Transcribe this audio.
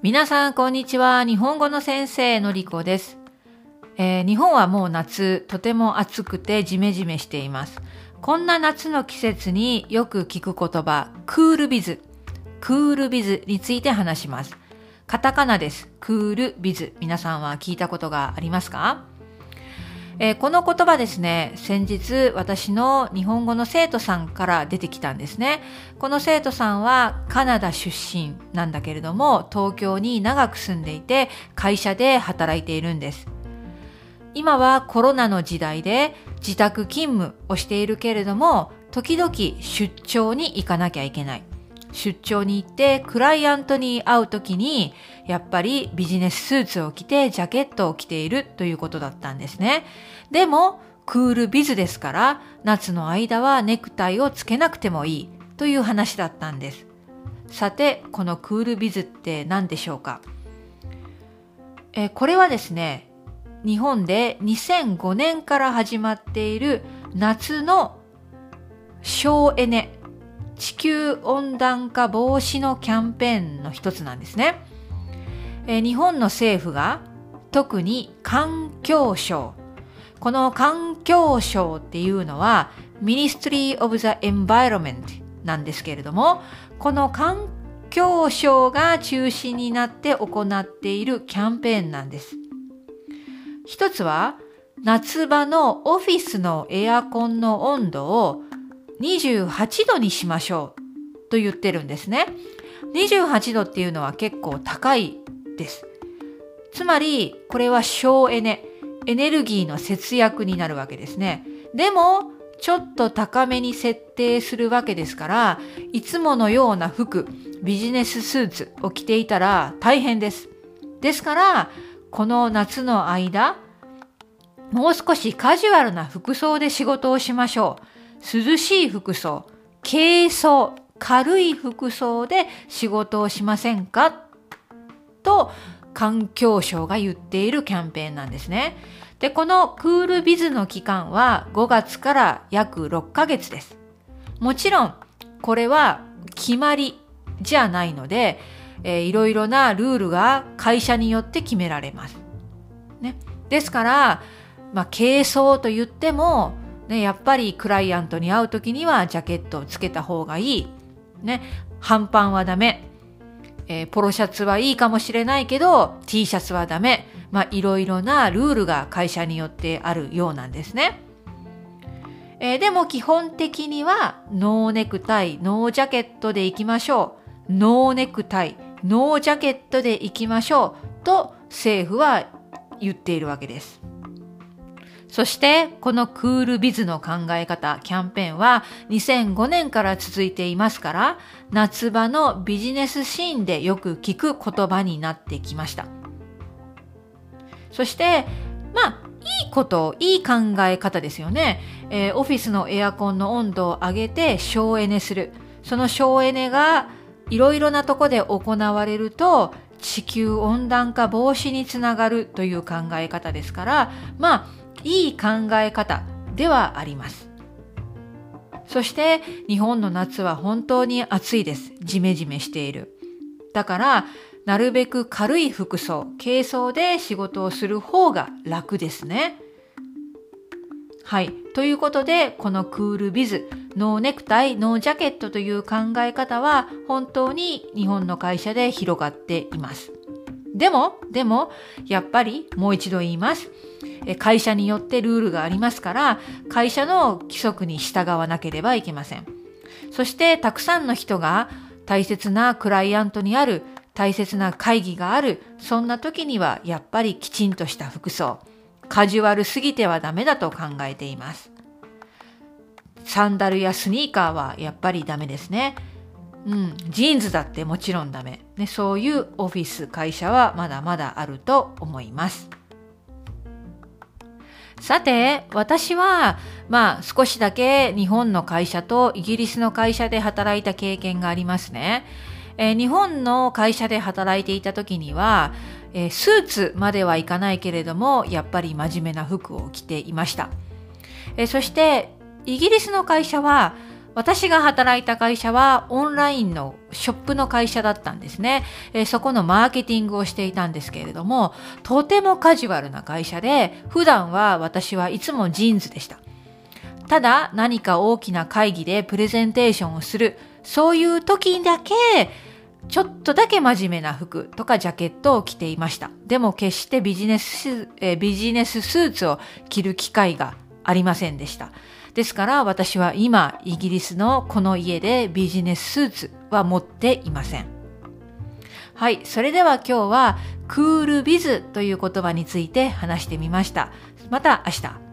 皆さん、こんにちは。日本語の先生のりこです、えー、日本はもう夏、とても暑くてジメジメしています。こんな夏の季節によく聞く言葉、クールビズ。クールビズについて話します。カタカナです。クールビズ。皆さんは聞いたことがありますか？えー、この言葉ですね、先日私の日本語の生徒さんから出てきたんですね。この生徒さんはカナダ出身なんだけれども、東京に長く住んでいて会社で働いているんです。今はコロナの時代で自宅勤務をしているけれども、時々出張に行かなきゃいけない。出張に行ってクライアントに会う時にやっぱりビジネススーツを着てジャケットを着ているということだったんですね。でもクールビズですから夏の間はネクタイをつけなくてもいいという話だったんです。さてこのクールビズって何でしょうか？えこれはですね日本で2005年から始まっている夏の省エネ地球温暖化防止のキャンペーンの一つなんですね。え日本の政府が特に環境省この環境省っていうのは Ministry of the Environment なんですけれどもこの環境省が中心になって行っているキャンペーンなんです。一つは夏場のオフィスのエアコンの温度を28度にしましょうと言ってるんですね。28度っていうのは結構高いです。つまり、これは省エネ、エネルギーの節約になるわけですね。でも、ちょっと高めに設定するわけですから、いつものような服、ビジネススーツを着ていたら大変です。ですから、この夏の間、もう少しカジュアルな服装で仕事をしましょう。涼しい服装、軽装、軽い服装で仕事をしませんか？と環境省が言っているキャンペーンなんですね。で、このクールビズの期間は5月から約6ヶ月です。もちろん、これは決まりじゃないので、えー、いろいろなルールが会社によって決められます。ね。ですから、まあ、軽装と言っても、ね、やっぱりクライアントに会う時にはジャケットをつけた方がいい。ね、半パンはダメ。えー、ポロシャツはいいかもしれないけど、T シャツはダメ。まあ、いろいろなルールが会社によってあるようなんですね。えー、でも基本的には、ノーネクタイ、ノージャケットで行きましょう。ノーネクタイ、ノージャケットで行きましょう。と政府は言っているわけです。そしてこのクールビズの考え方、キャンペーンは2005年から続いていますから、夏場のビジネスシーンでよく聞く言葉になってきました。そして、まあ、いいこと、いい考え方ですよね。えー、オフィスのエアコンの温度を上げて省エネする。その省エネがいろいろなとこで行われると地球温暖化防止につながるという考え方ですから、まあ、いい考え方ではあります。そして日本の夏は本当に暑いです。ジメジメしている。だから、なるべく軽い服装、軽装で仕事をする方が楽ですね。はい。ということで、このクールビズ、ノーネクタイ、ノージャケットという考え方は本当に日本の会社で広がっています。でも、でも、やっぱりもう一度言います。会社によってルールがありますから、会社の規則に従わなければいけません。そして、たくさんの人が大切なクライアントにある、大切な会議がある、そんな時にはやっぱりきちんとした服装、カジュアルすぎてはダメだと考えています。サンダルやスニーカーはやっぱりダメですね。うん、ジーンズだってもちろんダメ、ね、そういうオフィス会社はまだまだあると思います。さて私はまあ少しだけ日本の会社とイギリスの会社で働いた経験がありますね、えー、日本の会社で働いていた時には、えー、スーツまではいかないけれどもやっぱり真面目な服を着ていました、えー、そしてイギリスの会社は私が働いた会社はオンラインのショップの会社だったんですね、えー、そこのマーケティングをしていたんですけれども、とてもカジュアルな会社で、普段は私はいつもジーンズでした。ただ何か大きな会議でプレゼンテーションをする、そういう時だけ、ちょっとだけ真面目な服とかジャケットを着ていました。でも決してビジネス、え、ビジネススーツを着る機会がありませんでした。ですから私は今イギリスのこの家でビジネススーツは持っていません。はい。それでは今日はクールビズという言葉について話してみました。また明日。